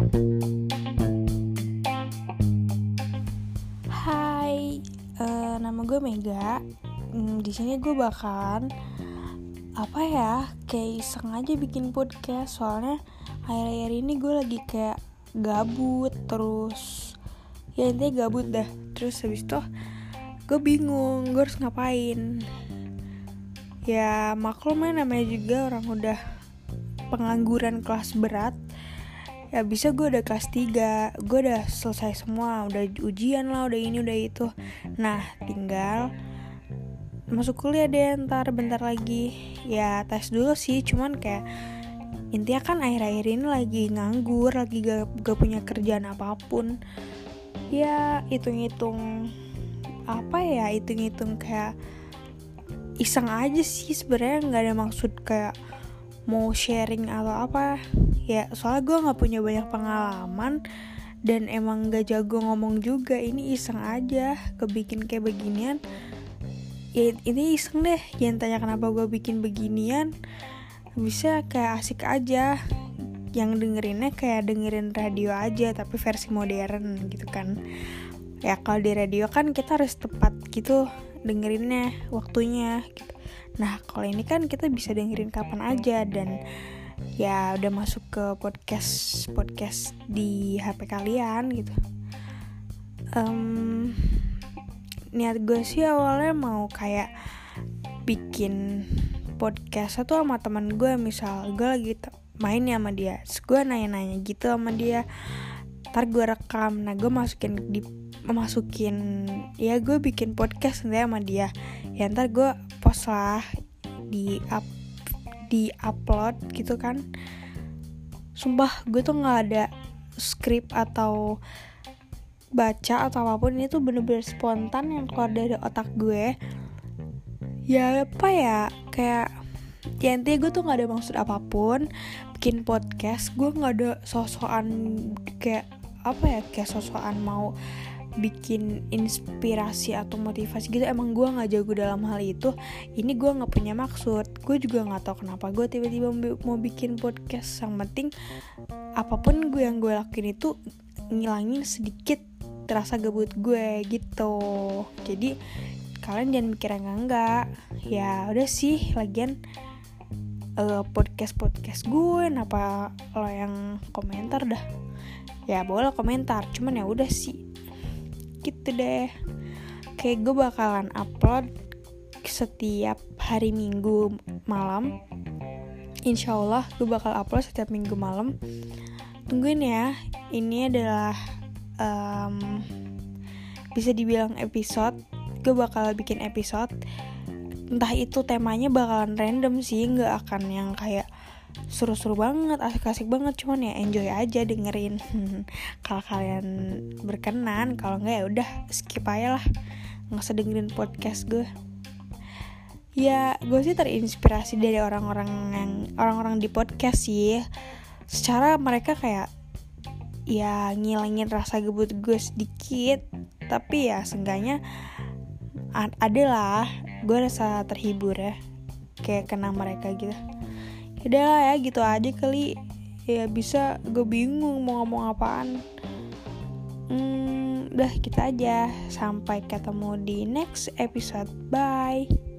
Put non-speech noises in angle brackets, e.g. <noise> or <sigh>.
Hai, uh, nama gue Mega. Hmm, di sini gue bakalan apa ya kayak iseng aja bikin podcast. Soalnya akhir-akhir ini gue lagi kayak gabut terus ya intinya gabut dah. Terus habis itu gue bingung gue harus ngapain. Ya maklum ya namanya juga orang udah pengangguran kelas berat ya bisa gue udah kelas 3 gue udah selesai semua. Udah ujian lah udah ini udah itu. Nah tinggal masuk kuliah deh ntar bentar lagi. Ya tes dulu sih cuman kayak intinya kan akhir-akhir ini lagi nganggur lagi gak, gak punya kerjaan apa pun. Ya hitung-hitung apa ya hitung-hitung kayak iseng aja sih sebenarnya. Nggak ada maksud kayak mau sharing atau apa ya soalnya gue nggak punya banyak pengalaman dan emang gak jago ngomong juga ini iseng aja kebikin kayak beginian. Ya ini iseng deh jangan tanya kenapa gue bikin beginian bisa kayak asik aja. Yang dengerinnya kayak dengerin radio aja tapi versi modern gitu kan. Ya kalau di radio kan kita harus tepat gitu dengerinnya waktunya gitu nah kalau ini kan kita bisa dengerin kapan aja dan ya udah masuk ke podcast podcast di HP kalian gitu. Um, niat gue sih awalnya mau kayak bikin podcast atau sama teman gue misal gue lagi main ya sama dia Terus gue nanya-nanya gitu sama dia ntar gue rekam. Nah gue masukin di masukin ya gue bikin podcast nanti sama dia ya ntar gue post lah di up di upload gitu kan. Sumpah gue tuh nggak ada skrip atau baca atau apa pun. Ini tuh bener-bener spontan yang keluar dari otak gue. Ya apa ya? Kayak ya intinya gue tuh nggak ada maksud apa pun. Bikin podcast gue nggak ada sosokan kayak apa ya? Kayak sosokan mau bikin inspirasi atau motivasi gitu. Emang gue nggak jago dalam hal itu. Ini gue nggak punya maksud. Gue juga nggak tahu kenapa gue tiba-tiba mau bikin podcast. Yang penting apa pun gue yang gue lakuin itu ngilangin sedikit terasa gabut gue gitu. Jadi kalian jangan mikir enggak enggak. Ya udah sih lagian uh, podcast podcast gue kenapa lo yang komentar dah? Ya boleh komentar cuman ya udah sih gitu deh. Kayak gue bakalan upload setiap hari minggu malam. Insya Allah gue bakal upload setiap minggu malam. Tungguin ya ini adalah um, bisa dibilang episode gue bakal bikin episode. Entah itu temanya bakalan random sih nggak akan yang kayak seru-seru banget asik-asik banget cuman ya enjoy aja dengerin. <laughs> Kalau kalian berkenan kalau nggak ya udah skip aja lah. Nggak usah dengerin podcast gue. Ya gue sih terinspirasi dari orang-orang yang orang-orang di podcast sih. Secara mereka kayak ya ngilangin rasa gebut gue sedikit. Tapi ya seenggaknya ada lah. Gue rasa terhibur ya kayak kenal mereka gitu udah lah ya gitu aja kali. Ya bisa gue bingung mau ngomong apaan. Hmm, udah kita aja. Sampai ketemu di next episode. Bye